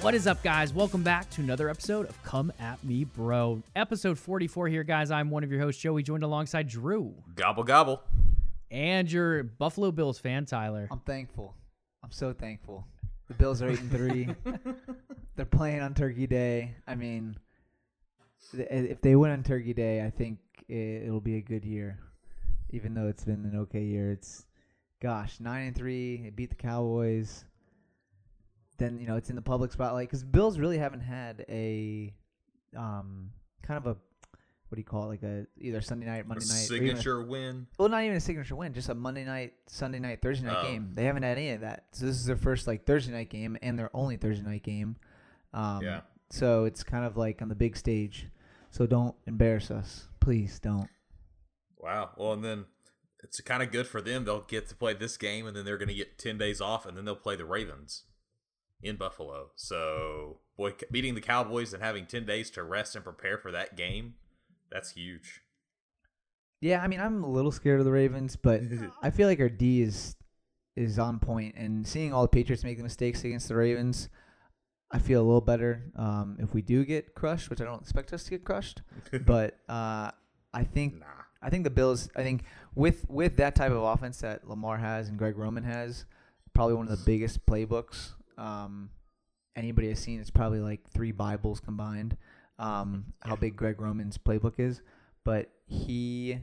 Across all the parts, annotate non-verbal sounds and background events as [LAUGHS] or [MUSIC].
What is up, guys? Welcome back to another episode of Come At Me, Bro. Episode 44 here, guys. I'm one of your hosts, Joey, joined alongside Drew Gobble gobble. and your Buffalo Bills fan, Tyler. I'm thankful. I'm so thankful. The Bills are eight and three. [LAUGHS] They're playing on Turkey Day. I mean, if they win on Turkey Day, I think it, it'll be a good year. Even though it's been an okay year, it's gosh nine and three. They beat the Cowboys. Then you know it's in the public spotlight because Bills really haven't had a um kind of a what do you call it like a either Sunday night, A Monday night, or even a- signature win. well, not even a signature win, just a Monday night, Sunday night, Thursday night Oh. game. They haven't had any of that. So this is their first like Thursday night game and their only Thursday night game. Um, Yeah. So it's kind of like on the big stage. So don't embarrass us, please. Don't. Wow. Well, and then it's kind of good for them. They'll get to play this game, and then they're going to get 10 days off, and then they'll play the Ravens in Buffalo. So, boy, beating the Cowboys and having 10 days to rest and prepare for that game, that's huge. Yeah, I mean, I'm a little scared of the Ravens, but [LAUGHS] I feel like our D is is on point, and seeing all the Patriots make the mistakes against the Ravens, I feel a little better. Um, if we do get crushed, which I don't expect us to get crushed, [LAUGHS] but uh, I think nah. I think the Bills. I think with with that type of offense that Lamar has and Greg Roman has, probably one of the biggest playbooks um, anybody has seen. It's probably like three Bibles combined. Um, how big Greg Roman's playbook is, but he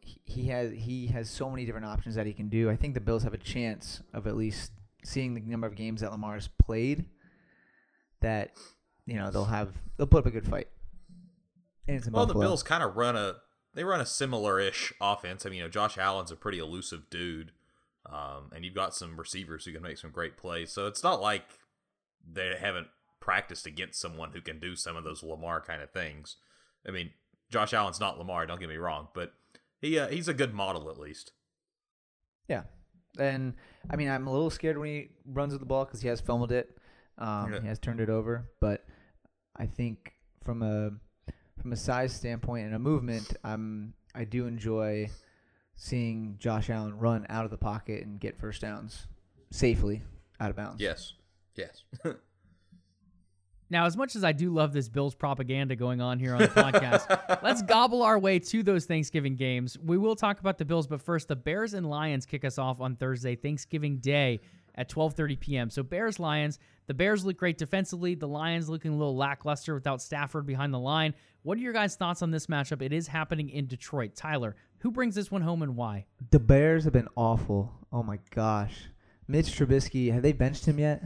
he- has he has so many different options that he can do. I think the Bills have a chance of at least seeing the number of games that Lamar's played. That you know they'll have they'll put up a good fight. And it's in Well, the Bills kind of run a they run a similar-ish offense. I mean, you know, Josh Allen's a pretty elusive dude, um, and you've got some receivers who can make some great plays. So it's not like they haven't practiced against someone who can do some of those Lamar kind of things. I mean, Josh Allen's not Lamar. Don't get me wrong, but he uh, he's a good model at least. Yeah, and I mean, I'm a little scared when he runs with the ball because he has fumbled it. Um, Yeah. He has turned it over, but I think from a from a size standpoint and a movement, I'm I do enjoy seeing Josh Allen run out of the pocket and get first downs safely out of bounds. Yes, yes. [LAUGHS] Now, as much as I do love this Bills propaganda going on here on the podcast, [LAUGHS] let's gobble our way to those Thanksgiving games. We will talk about the Bills, but first, the Bears and Lions kick us off on Thursday, Thanksgiving Day at 12:30 p.m. So Bears Lions, the Bears look great defensively, the Lions looking a little lackluster without Stafford behind the line. What are your guys' thoughts on this matchup? It is happening in Detroit. Tyler, who brings this one home and why? The Bears have been awful. Oh my gosh, Mitch Trubisky. Have they benched him yet?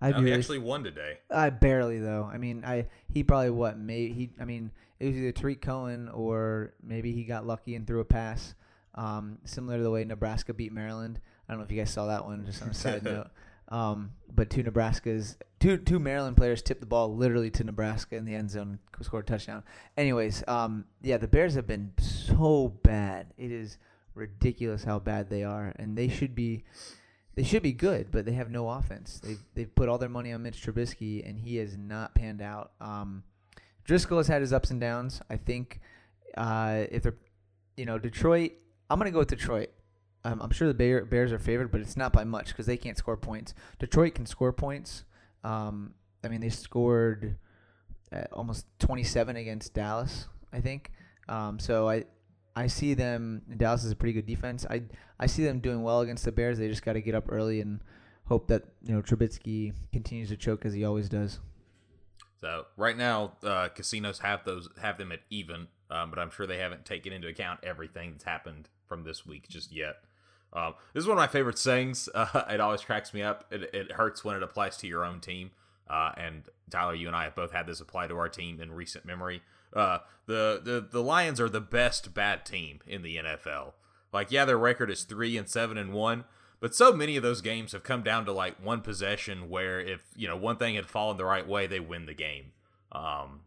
I'd No, be he really actually won today. I barely though. I mean, I he probably what may he. I mean, it was either Tarik Cohen or maybe he got lucky and threw a pass. Um, similar to the way Nebraska beat Maryland. I don't know if you guys saw that one. Just on a side [LAUGHS] note. Um, but two Nebraska's two two Maryland players tipped the ball literally to Nebraska in the end zone, and scored a touchdown. Anyways, um, yeah, the Bears have been so bad. It is ridiculous how bad they are, and they should be they should be good, but they have no offense. They've they've put all their money on Mitch Trubisky, and he has not panned out. Um, Driskel has had his ups and downs. I think uh, if they're, you know, Detroit, I'm gonna go with Detroit. Um, I'm sure the Bear, Bears are favored, but it's not by much because they can't score points. Detroit can score points. Um, I mean, they scored uh, almost 27 against Dallas, I think. Um, so I I see them. Dallas is a pretty good defense. I I see them doing well against the Bears. They just got to get up early and hope that you know Trubisky continues to choke as he always does. So right now, uh, casinos have those have them at even, um, but I'm sure they haven't taken into account everything that's happened from this week just yet. Um, this is one of my favorite sayings. [LAUGHS] Uh, it always cracks me up. It, it hurts when it applies to your own team. Uh, and Tyler, you and I have both had this apply to our team in recent memory. Uh, the the the Lions are the best bad team in the NFL. Like, yeah, their record is three and seven and one, but so many of those games have come down to like one possession where if you know one thing had fallen the right way, they win the game. Um,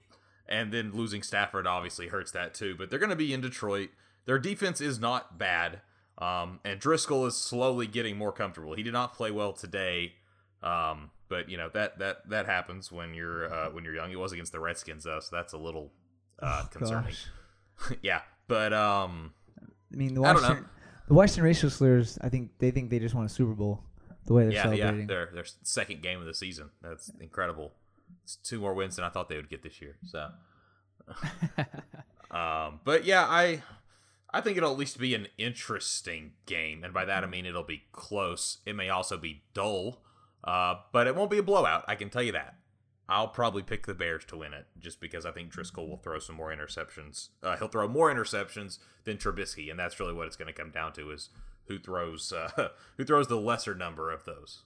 and then losing Stafford obviously hurts that too. But they're going to be in Detroit. Their defense is not bad. Um, and Driskel is slowly getting more comfortable. He did not play well today, um, but you know that that that happens when you're uh, when you're young. It was against the Redskins though, so that's a little uh, concerning. Gosh. [LAUGHS] yeah, but um, I mean, the. Washington, the Washington racial slurs. I think they think they just won a Super Bowl. The way they're yeah, celebrating. yeah, their their second game of the season. That's incredible. It's two more wins than I thought they would get this year. So, [LAUGHS] um, but yeah, I I think it'll at least be an interesting game, and by that I mean it'll be close. It may also be dull, uh, but it won't be a blowout. I can tell you that. I'll probably pick the Bears to win it, just because I think Driskel will throw some more interceptions. Uh, he'll throw more interceptions than Trubisky, and that's really what it's going to come down to: is who throws uh, [LAUGHS] who throws the lesser number of those.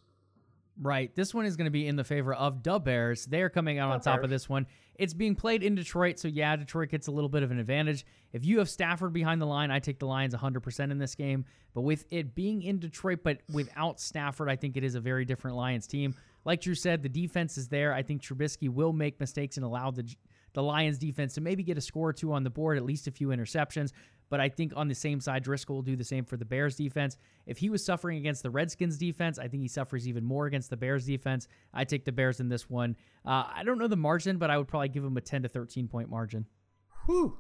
Right. This one is going to be in the favor of the Bears. They are coming out on top of this one. It's being played in Detroit, so yeah, Detroit gets a little bit of an advantage. If you have Stafford behind the line, I take the Lions 100% in this game. But with it being in Detroit, but without Stafford, I think it is a very different Lions team. Like Drew said, the defense is there. I think Trubisky will make mistakes and allow the the Lions defense to maybe get a score or two on the board, at least a few interceptions. But I think on the same side, Driskel will do the same for the Bears defense. If he was suffering against the Redskins defense, I think he suffers even more against the Bears defense. I take the Bears in this one. Uh, I don't know the margin, but I would probably give him a 10 to 13 point margin. Whew.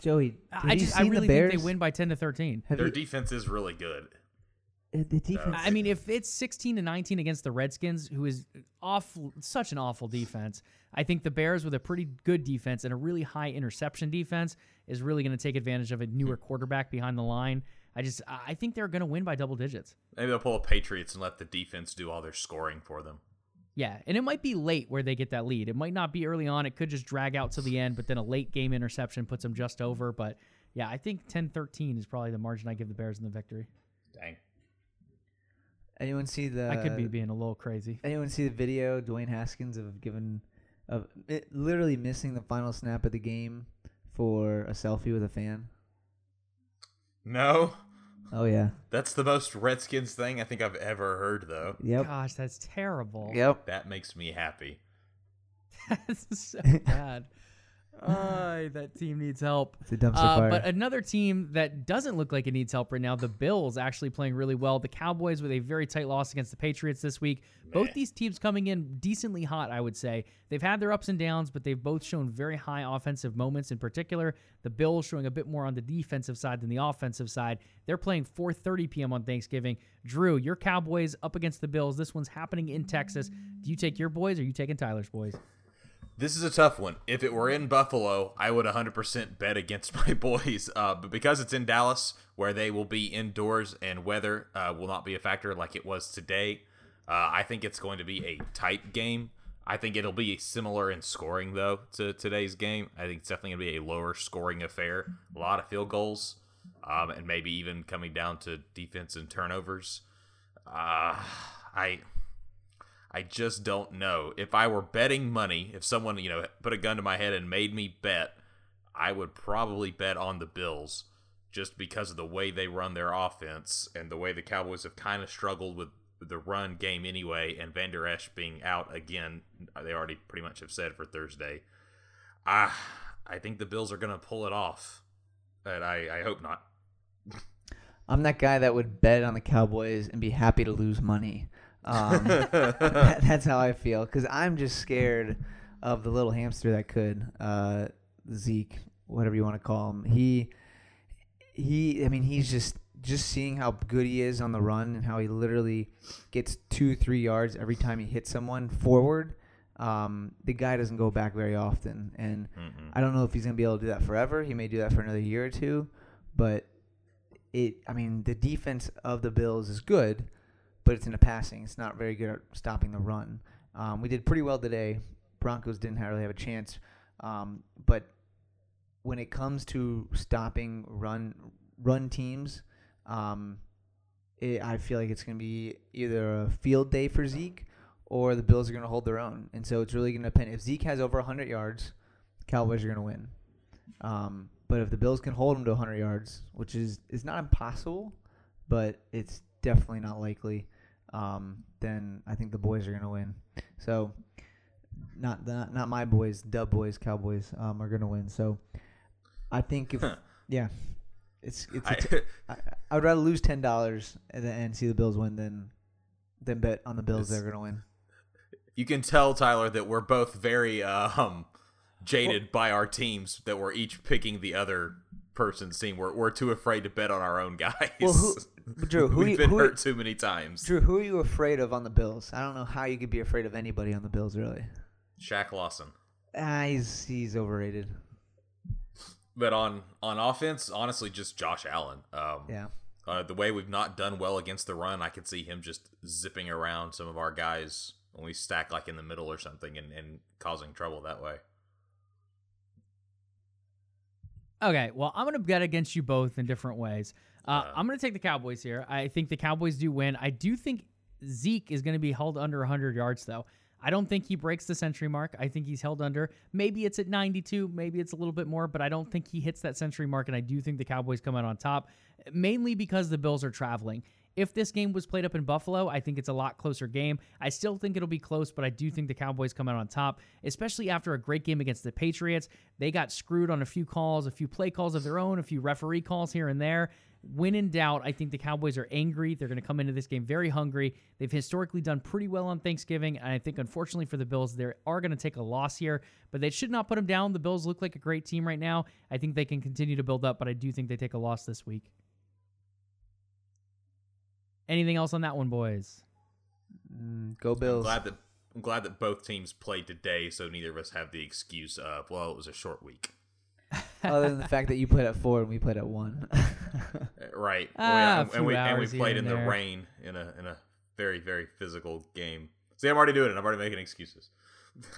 Joey, have I you just I seen really the Bears? think they win by 10 to 13. Have Their you, defense is really good. Uh, the defense. I mean, if it's 16 to 19 against the Redskins, who is awful, such an awful defense, I think the Bears with a pretty good defense and a really high interception defense is really going to take advantage of a newer quarterback behind the line. I just, I think they're going to win by double digits. Maybe they'll pull a Patriots and let the defense do all their scoring for them. Yeah, and it might be late where they get that lead. It might not be early on. It could just drag out to the end, but then a late game interception puts them just over. But yeah, I think 10-13 is probably the margin I give the Bears in the victory. Dang. Anyone see the? I could be being a little crazy. Anyone see the video Dwayne Haskins of giving of it, literally missing the final snap of the game for a selfie with a fan? No, Oh yeah. that's the most Redskins thing I think I've ever heard, though. Yep. Gosh, that's terrible. Yep. That makes me happy. [LAUGHS] That's so bad. [LAUGHS] Uh, that team needs help. It's a dumpster Uh, fire. but another team that doesn't look like it needs help right now, the Bills, actually playing really well. The Cowboys with a very tight loss against the Patriots this week. Both these teams coming in decently hot, I would say. They've had their ups and downs, but they've both shown very high offensive moments. In particular, the Bills showing a bit more on the defensive side than the offensive side. They're playing 4:30 p.m. on Thanksgiving. Drew, your Cowboys up against the Bills. This one's happening in Texas. Do you take your boys or are you taking Tyler's boys? This is a tough one. If it were in Buffalo, I would 100% bet against [LAUGHS] my boys. Uh, but because it's in Dallas, where they will be indoors and weather uh, will not be a factor like it was today, uh, I think it's going to be a tight game. I think it'll be similar in scoring, though, to today's game. I think it's definitely going to be a lower scoring affair. A lot of field goals, um, and maybe even coming down to defense and turnovers. Uh, I. I just don't know. If I were betting money, if someone, you know, put a gun to my head and made me bet, I would probably bet on the Bills just because of the way they run their offense and the way the Cowboys have kind of struggled with the run game anyway, and Vander Esch being out again, they already pretty much have said for Thursday. Ah, I think the Bills are going to pull it off, but I, I hope not. I'm that guy that would bet on the Cowboys and be happy to lose money. Um, [LAUGHS] that, that's how I feel because I'm just scared of the little hamster that could uh, Zeke, whatever you want to call him. He he. I mean, he's just just seeing how good he is on the run and how he literally gets two three yards every time he hits someone forward. Um, the guy doesn't go back very often, and Mm-mm. I don't know if he's gonna be able to do that forever. He may do that for another year or two, but it. I mean, the defense of the Bills is good, but it's in the passing. It's not very good at stopping the run. Um, we did pretty well today. Broncos didn't really have a chance, um, but when it comes to stopping run run teams, um, it, I feel like it's going to be either a field day for Zeke or the Bills are going to hold their own. And so it's really going to depend. If Zeke has over 100 yards, Cowboys are going to win. Um, but if the Bills can hold him to 100 yards, which is is not impossible, but it's definitely not likely, um, then I think the boys are going to win. So not not not my boys, Dub boys, Cowboys um, are going to win. So I think if yeah, it's it's a I, t- [LAUGHS] I, I would rather lose ten dollars and, then- and see the Bills win than than bet on the Bills they're going to win. you can tell Tyler that we're both very um jaded by our teams that we're each picking the other person's team. We're we're too afraid to bet on our own guys. Well, who Drew, [LAUGHS] who We've been who- hurt too many times. Drew, who are you afraid of on the Bills? I don't know how you could be afraid of anybody on the Bills, really. Shaq Lawson. Ah, he's he's overrated. But on on offense, honestly, just Josh Allen. Um, Yeah. Uh, the way we've not done well against the run, I could see him just zipping around some of our guys when we stack like in the middle or something and, and causing trouble that way. Okay, well, I'm going to bet against you both in different ways. Uh, Uh. I'm going to take the Cowboys here. I think the Cowboys do win. I do think Zeke is going to be held under 100 yards, though. I don't think he breaks the century mark. I think he's held under. Maybe it's at 92, maybe it's a little bit more, but I don't think he hits that century mark, and I do think the Cowboys come out on top, mainly because the Bills are traveling. If this game was played up in Buffalo, I think it's a lot closer game. I still think it'll be close, but I do think the Cowboys come out on top, especially after a great game against the Patriots. They got screwed on a few calls, a few play calls of their own, a few referee calls here and there. When in doubt, I think the Cowboys are angry. They're going to come into this game very hungry. They've historically done pretty well on Thanksgiving, and I think unfortunately for the Bills, they are going to take a loss here, but they should not put them down. The Bills look like a great team right now. I think they can continue to build up, but I do think they take a loss this week. Anything else on that one, boys? Mm, go I'm Bills. glad that I'm glad that both teams played today, so neither of us have the excuse of well, it was a short week. Other than the fact that you played at four and we played at one. [LAUGHS] Right. Ah, and, few and we and we played in the there. rain in a in a very very physical game. See, I'm already doing it. I'm already making excuses.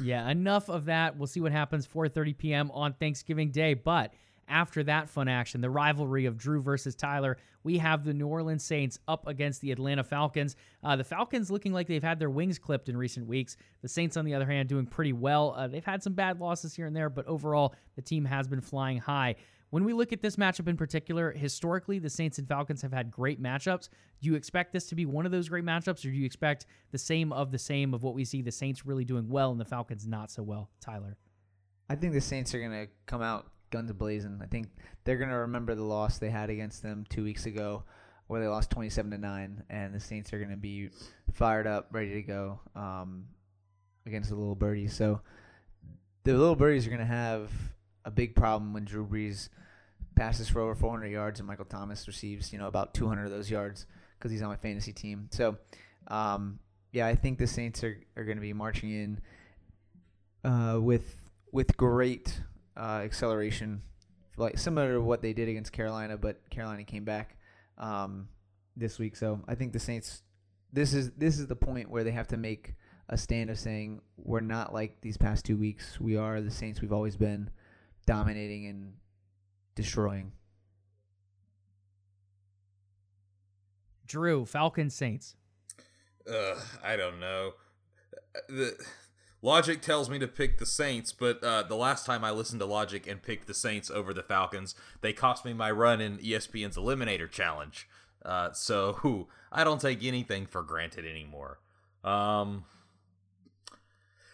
yeah, enough of that. We'll see what happens 4:30 p.m. on Thanksgiving Day. But after that fun action, the rivalry of Drew versus Tyler, we have the New Orleans Saints up against the Atlanta Falcons. Uh, the Falcons looking like they've had their wings clipped in recent weeks. The Saints, on the other hand, doing pretty well. Uh, they've had some bad losses here and there, but overall, the team has been flying high. When we look at this matchup in particular, historically, the Saints and Falcons have had great matchups. Do you expect this to be one of those great matchups, or do you expect the same of the same of what we see the Saints really doing well and the Falcons not so well? Tyler. I think the Saints are gonna come out guns blazing. I think they're gonna remember the loss they had against them two weeks ago, where they lost twenty-seven to nine, and the Saints are gonna be fired up, ready to go um, against the little birdies. So the little birdies are gonna have a big problem when Drew Brees passes for over 400 yards and Michael Thomas receives, you know, about 200 of those yards because he's on my fantasy team. So, um, yeah, I think the Saints are, are going to be marching in uh, with with great uh, acceleration, like similar to what they did against Carolina, but Carolina came back um, this week. So I think the Saints. This is this is the point where they have to make a stand of saying we're not like these past two weeks. We are the Saints we've always been, dominating and destroying. Drew, Falcon Saints. Ugh, I don't know. The logic tells me to pick the Saints, but uh, the last time I listened to logic and picked the Saints over the Falcons, they cost me my run in ESPN's Eliminator Challenge. Uh, so I don't take anything for granted anymore. Um,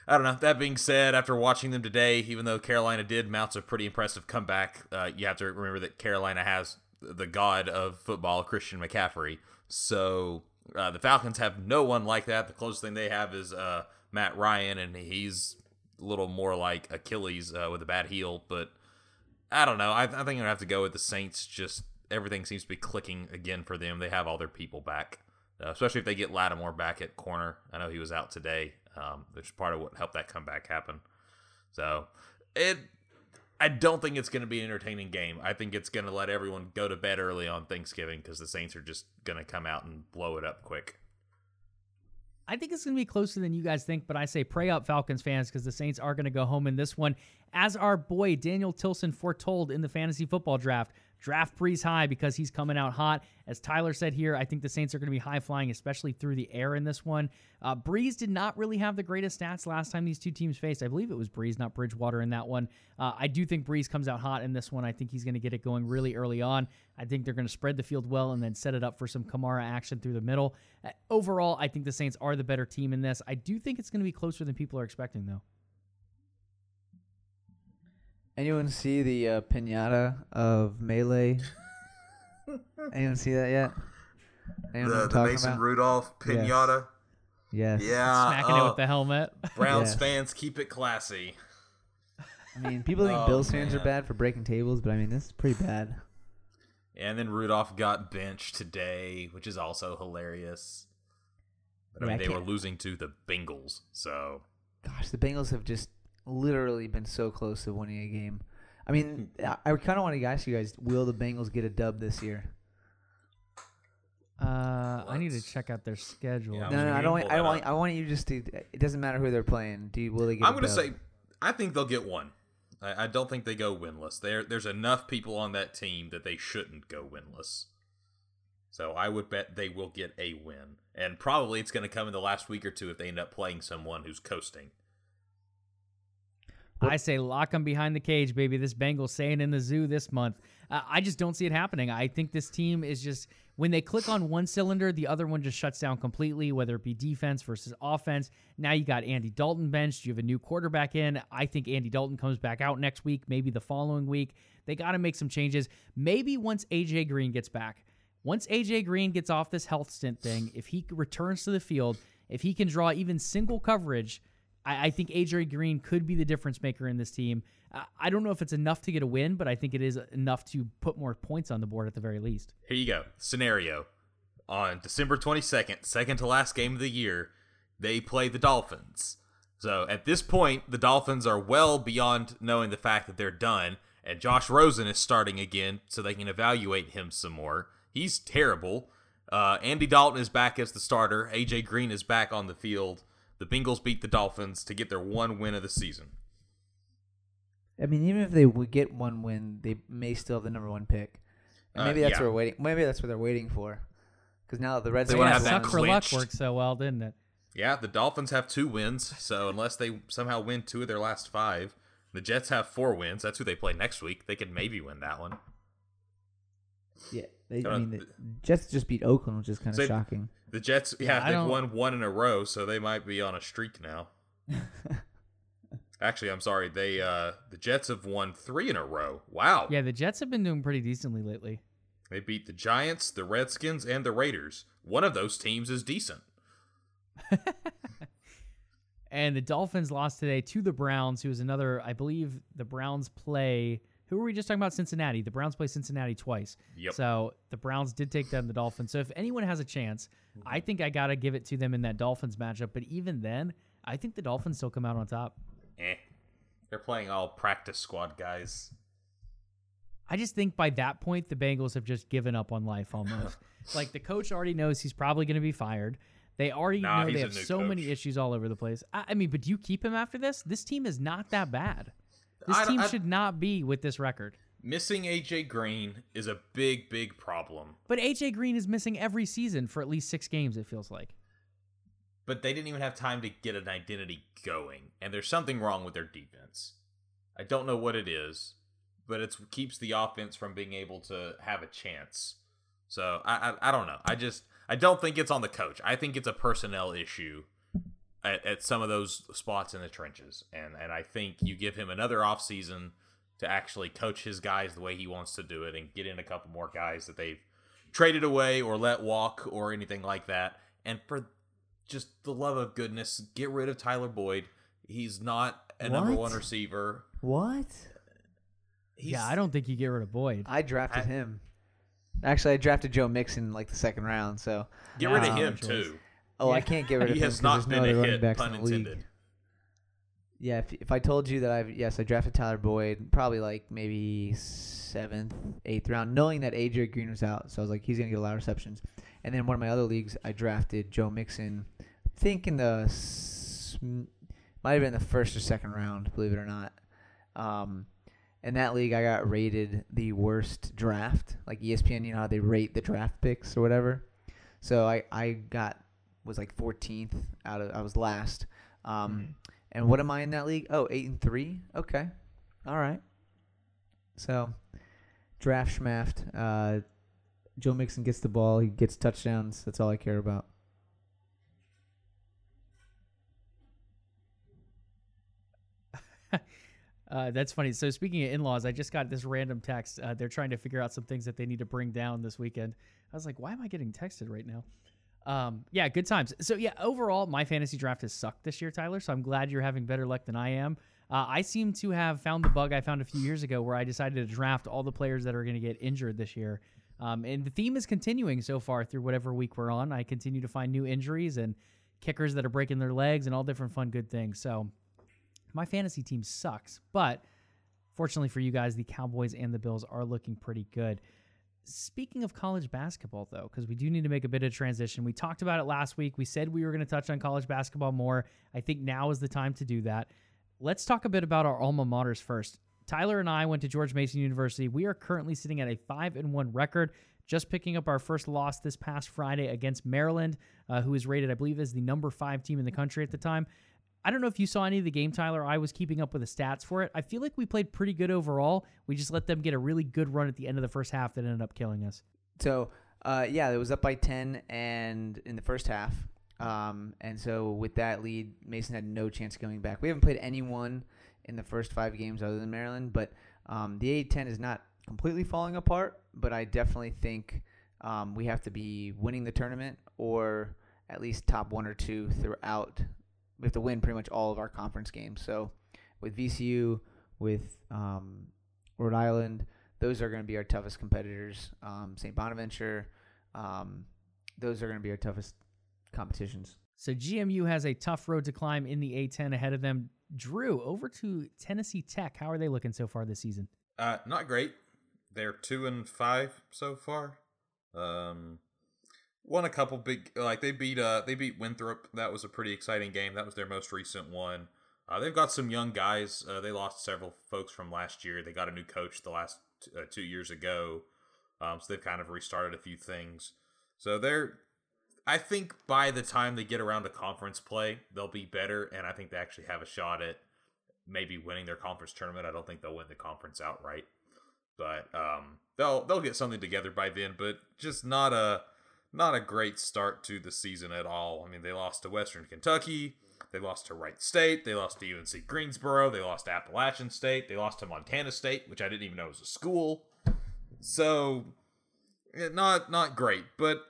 I don't know. That being said, after watching them today, even though Carolina did mount a pretty impressive comeback, uh, you have to remember that Carolina has the god of football, Christian McCaffrey. So uh, the Falcons have no one like that. The closest thing they have is uh, Matt Ryan, and he's a little more like Achilles uh, with a bad heel. But I don't know. I, I think I'm gonna have to go with the Saints. Just everything seems to be clicking again for them. They have all their people back, uh, especially if they get Lattimore back at corner. I know he was out today, um, which is part of what helped that comeback happen. So it. I don't think it's going to be an entertaining game. I think it's going to let everyone go to bed early on Thanksgiving because the Saints are just going to come out and blow it up quick. I think it's going to be closer than you guys think, but I say pray up, Falcons fans, because the Saints are going to go home in this one. As our boy Daniel Tilson foretold in the fantasy football draft, draft Brees high because he's coming out hot. As Tyler said here, I think the Saints are going to be high flying, especially through the air in this one. Uh, Brees did not really have the greatest stats last time these two teams faced. I believe it was Brees, not Bridgewater, in that one. Uh, I do think Brees comes out hot in this one. I think he's going to get it going really early on. I think they're going to spread the field well and then set it up for some Kamara action through the middle. Uh, overall, I think the Saints are the better team in this. I do think it's going to be closer than people are expecting, though. Anyone see the uh, pinata of melee? [LAUGHS] Anyone see that yet? Anyone know what I'm about? Rudolph pinata. yes. Yeah, Smacking it uh, with the helmet. Browns Yeah. fans keep it classy. I mean, people think Oh, Bills fans are bad for breaking tables, but I mean, this is pretty bad. And then Rudolph got benched today, which is also hilarious. But I mean, I they were can't- losing to the Bengals, so Gosh, the Bengals have just literally been so close to winning a game. I mean, I, I kind of want to ask you guys: Will the Bengals get a dub this year? Uh, I need to check out their schedule. Yeah, I No, no, I don't. Want, pull I that want. I want you just to. It doesn't matter who they're playing. Do you, will they get? I'm a going to dub? say I think they'll get one. I, I don't think they go winless. There, there's enough people on that team that they shouldn't go winless. So I would bet they will get a win, and probably it's going to come in the last week or two if they end up playing someone who's coasting. I say lock them behind the cage, baby. This Bengals staying in the zoo this month. Uh, I just don't see it happening. I think this team is just when they click on one cylinder, the other one just shuts down completely. Whether it be defense versus offense. Now you got Andy Dalton benched. You have a new quarterback in. I think Andy Dalton comes back out next week, maybe the following week. They got to make some changes. Maybe once AJ Green gets back. Once AJ Green gets off this health stint thing, if he returns to the field, if he can draw even single coverage, I, I think AJ Green could be the difference maker in this team. I, I don't know if it's enough to get a win, but I think it is enough to put more points on the board at the very least. Here you go. Scenario. On December 22nd, second to last game of the year, they play the Dolphins. So at this point, the Dolphins are well beyond knowing the fact that they're done, and Josh Rosen is starting again so they can evaluate him some more. He's terrible. Uh, Andy Dalton is back as the starter. AJ Green is back on the field. The Bengals beat the Dolphins to get their one win of the season. I mean, even if they would get one win, they may still have the number one pick. And Uh, maybe that's yeah. what we're waiting. Maybe that's what they're waiting for. Because now the Reds They Redskins wanna yeah, have that suck won. for luck worked so well, didn't it? Yeah, the Dolphins have two wins, so unless they somehow win two of their last five, the Jets have four wins. That's who they play next week. They could maybe win that one. Yeah, they, I mean, the Jets just beat Oakland, which is kind So- of shocking. The Jets, Yeah, yeah, I they've won one in a row, so they might be on a streak now. [LAUGHS] Actually, I'm sorry. They uh the Jets have won three in a row. Wow. Yeah, the Jets have been doing pretty decently lately. They beat the Giants, the Redskins, and the Raiders. One of those teams is decent. [LAUGHS] And the Dolphins lost today to the Browns, who is another, I believe the Browns play. Who were we just talking about? Cincinnati. The Browns play Cincinnati twice. Yep. So the Browns did take down the Dolphins. So if anyone has a chance, I think I got to give it to them in that Dolphins matchup. But even then, I think the Dolphins still come out on top. Eh. They're playing all practice squad guys. I just think by that point, the Bengals have just given up on life almost. [LAUGHS] like the coach already knows he's probably going to be fired. They already Nah, know they have so many issues all over the place. I, I mean, but do you keep him after this? This team is not that bad. This I- team I- should not be with this record. Missing AJ Green is a big, big problem. But AJ Green is missing every season for at least six games. It feels like. But they didn't even have time to get an identity going, and there's something wrong with their defense. I don't know what it is, but it keeps the offense from being able to have a chance. So I, I I don't know. I just I don't think it's on the coach. I think it's a personnel issue at, at some of those spots in the trenches, and and I think you give him another offseason to actually coach his guys the way he wants to do it, and get in a couple more guys that they've traded away or let walk or anything like that. And for just the love of goodness, get rid of Tyler Boyd. He's not a number one receiver. What? He's, yeah, I don't think you get rid of Boyd. I drafted I- him. Actually, I drafted Joe Mixon like the second round. So, get rid of Nah, him choice. too. Oh, I can't get [LAUGHS] rid of He him has 'cause not been no other a running hit, backs pun in the league. intended. Yeah, if, if I told you that I've yes, I drafted Tyler Boyd probably like maybe seventh, eighth round, knowing that AJ Green was out, so I was like, he's gonna get a lot of receptions. And then one of my other leagues, I drafted Joe Mixon, I think in the might have been the first or second round, believe it or not. Um, in that league, I got rated the worst draft, like ESPN. You know how they rate the draft picks or whatever. So I I got was like 14th out of I was last. Um, and what am I in that league? Oh, eight and three. Okay, all right. So, draft schmaft. Uh, Joe Mixon gets the ball. He gets touchdowns. That's all I care about. [LAUGHS] Uh, that's funny. So speaking of in-laws, I just got this random text. Uh, they're trying to figure out some things that they need to bring down this weekend. I was like, why am I getting texted right now? Um, yeah, good times. So yeah, overall, my fantasy draft has sucked this year, Tyler. So I'm glad you're having better luck than I am. Uh, I seem to have found the bug I found a few years ago, where I decided to draft all the players that are going to get injured this year. Um, and the theme is continuing so far through whatever week we're on. I continue to find new injuries and kickers that are breaking their legs and all different fun, good things. So my fantasy team sucks, but fortunately for you guys, the Cowboys and the Bills are looking pretty good. Speaking of college basketball, though, because we do need to make a bit of transition, we talked about it last week. We said we were going to touch on college basketball more. I think now is the time to do that. Let's talk a bit about our alma maters first. Tyler and I went to George Mason University. We are currently sitting at a five and one record, just picking up our first loss this past Friday against Maryland, uh, who is rated, I believe, as the number five team in the country at the time. I don't know if you saw any of the game, Tyler. I was keeping up with the stats for it. I feel like we played pretty good overall. We just let them get a really good run at the end of the first half that ended up killing us. So, uh, yeah, it was up by 10 and in the first half. Um, and so with that lead, Mason had no chance of coming back. We haven't played anyone in the first five games other than Maryland, but um, the A10 is not completely falling apart, but I definitely think um, we have to be winning the tournament or at least top one or two throughout we have to win pretty much all of our conference games. So with VCU, with um, Rhode Island, those are going to be our toughest competitors. Um, St. Bonaventure, um, those are going to be our toughest competitions. So GMU has a tough road to climb in the A10 ahead of them. Drew, over to Tennessee Tech. How are they looking so far this season? Uh, not great. They're two and five so far. Um, won a couple big like they beat uh they beat Winthrop. That was a pretty exciting game. That was their most recent one. Uh, they've got some young guys. Uh, they lost several folks from last year. They got a new coach the last t- uh, two years ago, um, so they've kind of restarted a few things. So they're, I think by the time they get around to conference play, they'll be better, and I think they actually have a shot at maybe winning their conference tournament. I don't think they'll win the conference outright, but um, they'll they'll get something together by then. But just not a not a great start to the season at all. I mean, they lost to Western Kentucky, they lost to Wright State, they lost to UNC Greensboro, they lost to Appalachian State, they lost to Montana State, which I didn't even know was a school. So, not not great, but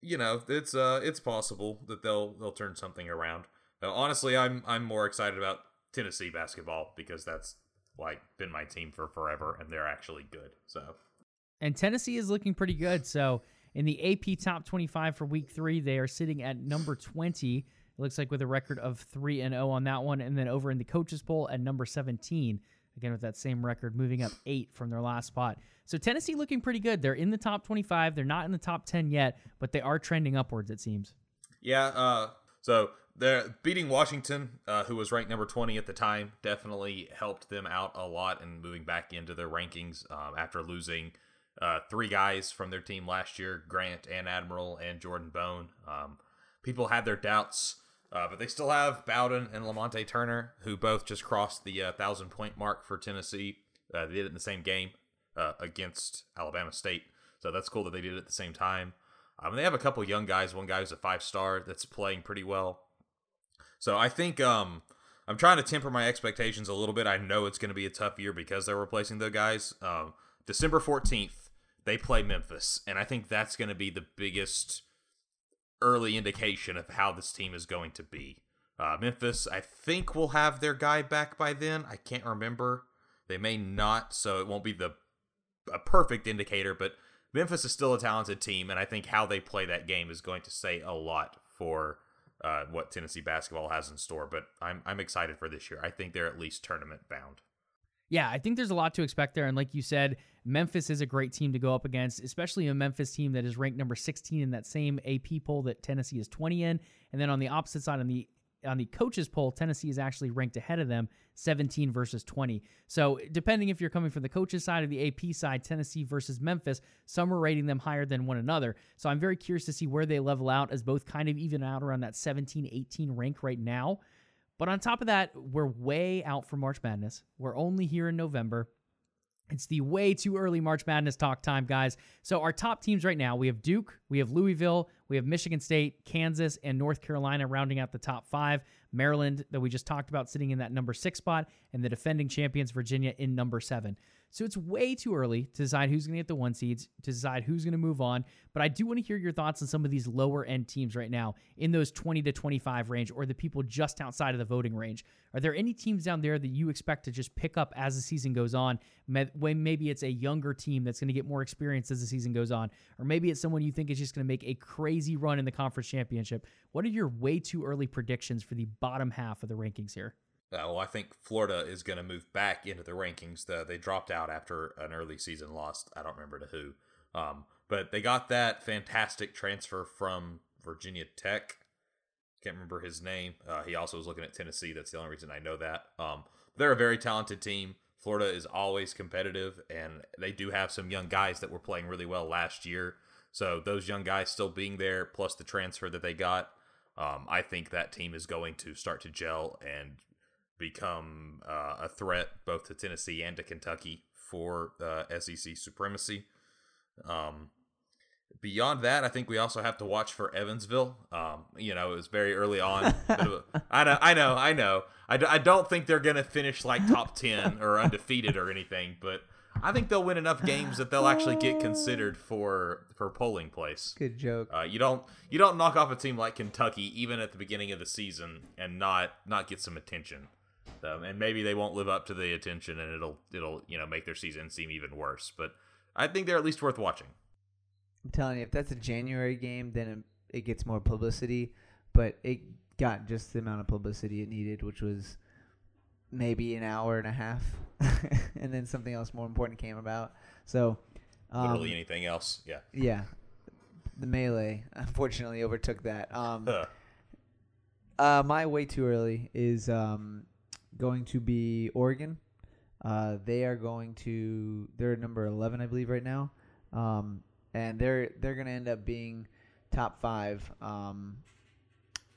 you know, it's uh it's possible that they'll they'll turn something around. Honestly, I'm I'm more excited about Tennessee basketball because that's like been my team for forever and they're actually good. So, and Tennessee is looking pretty good. So in the AP Top 25 for Week Three, they are sitting at number 20. It looks like with a record of three and zero oh on that one, and then over in the coaches poll at number 17. Again with that same record, moving up eight from their last spot. So Tennessee looking pretty good. They're in the top 25. They're not in the top 10 yet, but they are trending upwards. It seems. Yeah. Uh, so they're beating Washington, uh, who was ranked number 20 at the time, definitely helped them out a lot and moving back into their rankings um, after losing uh, three guys from their team last year Grant and Admiral and Jordan Bone. Um, people had their doubts, uh, but they still have Bowden and Lamonte Turner, who both just crossed the uh, thousand point mark for Tennessee. Uh, they did it in the same game uh, against Alabama State, so that's cool that they did it at the same time. Um, they have a couple young guys. One guy who's a five star that's playing pretty well. So I think um, I'm trying to temper my expectations a little bit. I know it's going to be a tough year because they're replacing the guys. Um, December 14th, they play Memphis, and I think that's going to be the biggest early indication of how this team is going to be. Uh, Memphis, I think, will have their guy back by then. I can't remember. They may not, so it won't be the a perfect indicator. But Memphis is still a talented team, and I think how they play that game is going to say a lot for uh, what Tennessee basketball has in store. But I'm I'm excited for this year. I think they're at least tournament bound. Yeah, I think there's a lot to expect there. And like you said, Memphis is a great team to go up against, especially a Memphis team that is ranked number 16 in that same AP poll that Tennessee is 20 in. And then on the opposite side, on the on the coaches poll, Tennessee is actually ranked ahead of them, 17 versus 20. So depending if you're coming from the coaches side or the AP side, Tennessee versus Memphis, some are rating them higher than one another. So I'm very curious to see where they level out as both kind of even out around that 17-18 rank right now. But on top of that, we're way out for March Madness. We're only here in November. It's the way too early March Madness talk time, guys. So, our top teams right now we have Duke, we have Louisville, we have Michigan State, Kansas, and North Carolina rounding out the top five. Maryland, that we just talked about, sitting in that number six spot, and the defending champions, Virginia, in number seven. So it's way too early to decide who's going to get the one seeds, to decide who's going to move on. But I do want to hear your thoughts on some of these lower end teams right now in those 20 to 25 range or the people just outside of the voting range. Are there any teams down there that you expect to just pick up as the season goes on? Maybe it's a younger team that's going to get more experience as the season goes on, or maybe it's someone you think is just going to make a crazy run in the conference championship. What are your way too early predictions for the bottom half of the rankings here? Uh, well, I think Florida is going to move back into the rankings. The, they dropped out after an early season loss. I don't remember to who. Um, but they got that fantastic transfer from Virginia Tech. Can't remember his name. Uh, he also was looking at Tennessee. That's the only reason I know that. Um, they're a very talented team. Florida is always competitive, and they do have some young guys that were playing really well last year. So those young guys still being there, plus the transfer that they got, um, I think that team is going to start to gel and become uh, a threat both to Tennessee and to Kentucky for uh, SEC supremacy. Um, beyond that, I think we also have to watch for Evansville. Um, you know, it was very early on. [LAUGHS] I know, I know, I know. I d- I don't think they're going to finish like top 10 or undefeated or anything, but I think they'll win enough games that they'll actually get considered for for polling place. Good joke. Uh, you don't you don't knock off a team like Kentucky even at the beginning of the season and not not get some attention. Um, and maybe they won't live up to the attention, and it'll it'll you know make their season seem even worse. But I think they're at least worth watching. I'm telling you, if that's a January game, then it, it gets more publicity. But it got just the amount of publicity it needed, which was maybe an hour and a half, [LAUGHS] and then something else more important came about. So um, literally anything else, yeah, yeah. The melee unfortunately overtook that. Um, [LAUGHS] uh, my way too early is um, going to be Oregon. Uh, they are going to they're number eleven, I believe, right now, um, and they're they're going to end up being top five um,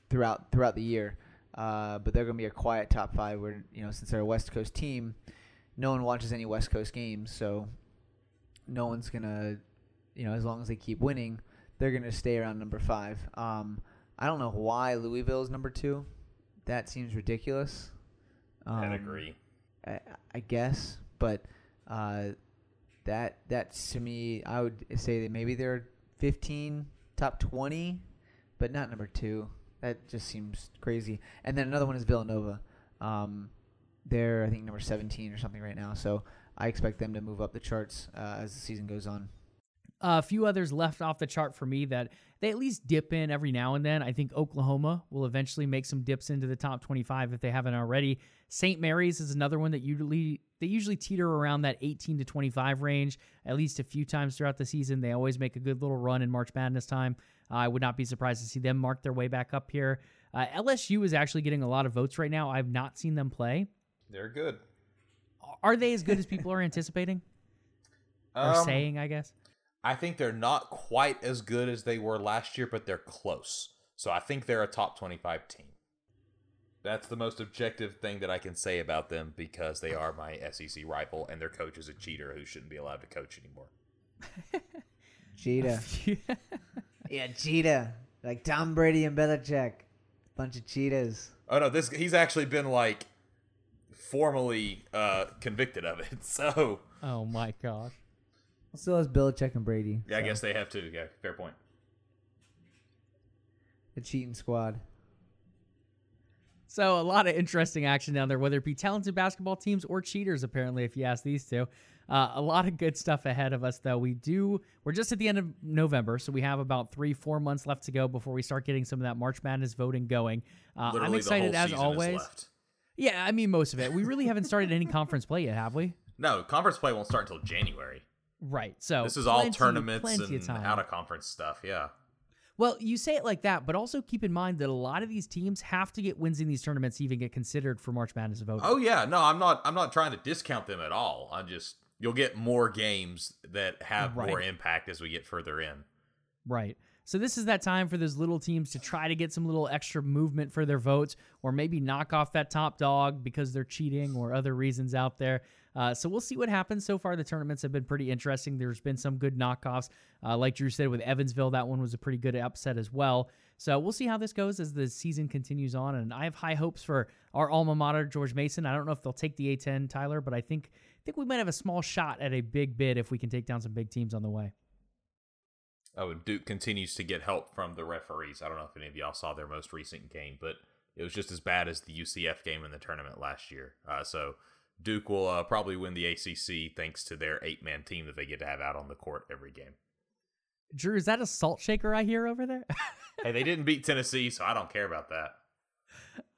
throughout throughout the year. Uh, but they're going to be a quiet top five where you know since they're a West Coast team, no one watches any West Coast games, so no one's gonna you know as long as they keep winning, they're going to stay around number five. Um, I don't know why Louisville is number two. That seems ridiculous. Um, I agree. I, I guess, but uh, that that's to me, I would say that maybe they're 15, top 20, but not number two. That just seems crazy. And then another one is Villanova. Um, they're I think number 17 or something right now. So I expect them to move up the charts uh, as the season goes on. A few others left off the chart for me that they at least dip in every now and then. I think Oklahoma will eventually make some dips into the top 25 if they haven't already. St. Mary's is another one that usually they usually teeter around that 18 to 25 range at least a few times throughout the season. They always make a good little run in March Madness time. Uh, I would not be surprised to see them mark their way back up here. Uh, LSU is actually getting a lot of votes right now. I've not seen them play. They're good. Are they as good as people are [LAUGHS] anticipating? or um, saying, I guess? I think they're not quite as good as they were last year, but they're close. So I think they're a top 25 team. That's the most objective thing that I can say about them because they are my SEC rival and their coach is a cheater who shouldn't be allowed to coach anymore. [LAUGHS] Cheetah. [LAUGHS] yeah, cheetah. Like Tom Brady and Belichick. Bunch of cheetahs. Oh no, this he's actually been like formally uh convicted of it. [LAUGHS] So Oh my gosh. Still has Belichick and Brady. Yeah, so. I guess they have to. Yeah, fair point. The cheating squad. So a lot of interesting action down there, whether it be talented basketball teams or cheaters. Apparently, if you ask these two, uh, a lot of good stuff ahead of us. Though we do, we're just at the end of November, so we have about three, four months left to go before we start getting some of that March Madness voting going. Uh, I'm excited as always. Yeah, I mean most of it. We really haven't started any [LAUGHS] conference play yet, have we? No, conference play won't start until January. Right. So this is all plenty, tournaments and out of conference stuff. Yeah. Well, you say it like that, but also keep in mind that a lot of these teams have to get wins in these tournaments to even get considered for March Madness voting. Oh yeah, no, I'm not. I'm not trying to discount them at all. I'm just you'll get more games that have right. more impact as we get further in. Right. So this is that time for those little teams to try to get some little extra movement for their votes, or maybe knock off that top dog because they're cheating or other reasons out there. Uh, so we'll see what happens. So far, the tournaments have been pretty interesting. There's been some good knockoffs. Uh, like Drew said with Evansville, that one was a pretty good upset as well. So we'll see how this goes as the season continues on. And I have high hopes for our alma mater, George Mason. I don't know if they'll take the A10, Tyler, but I think think we might have a small shot at a big bid if we can take down some big teams on the way. Oh, Duke continues to get help from the referees. I don't know if any of y'all saw their most recent game, but it was just as bad as the UCF game in the tournament last year. Uh, so Duke will uh, probably win the ACC thanks to their eight man team that they get to have out on the court every game. Drew, is that a salt shaker I hear over there? [LAUGHS] hey, they didn't beat Tennessee, so I don't care about that.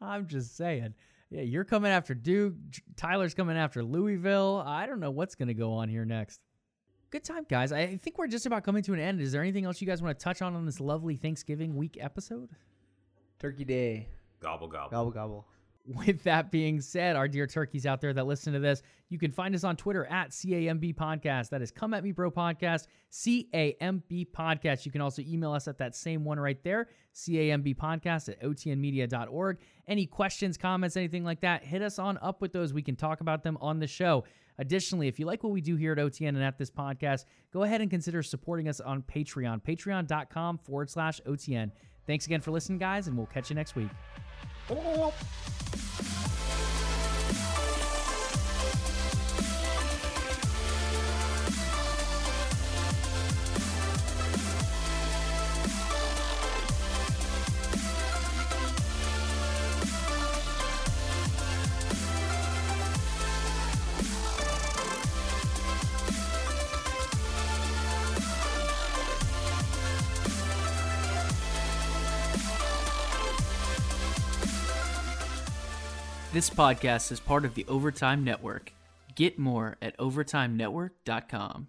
I'm just saying. Yeah, you're coming after Duke. Tyler's coming after Louisville. I don't know what's going to go on here next. Good time, guys. I think we're just about coming to an end. Is there anything else you guys want to touch on on this lovely Thanksgiving week episode? Turkey Day. Gobble gobble. Gobble gobble. With that being said, our dear turkeys out there that listen to this, you can find us on Twitter at CAMB Podcast. That is Come At Me Bro Podcast, CAMB Podcast. You can also email us at that same one right there, CAMB Podcast at OTNmedia.org. Any questions, comments, anything like that, hit us on up with those. We can talk about them on the show. Additionally, if you like what we do here at OTN and at this podcast, go ahead and consider supporting us on Patreon, patreon.com forward slash OTN. Thanks again for listening, guys, and we'll catch you next week. Ô, ô, ô. This podcast is part of the Overtime Network. Get more at overtimenetwork.com.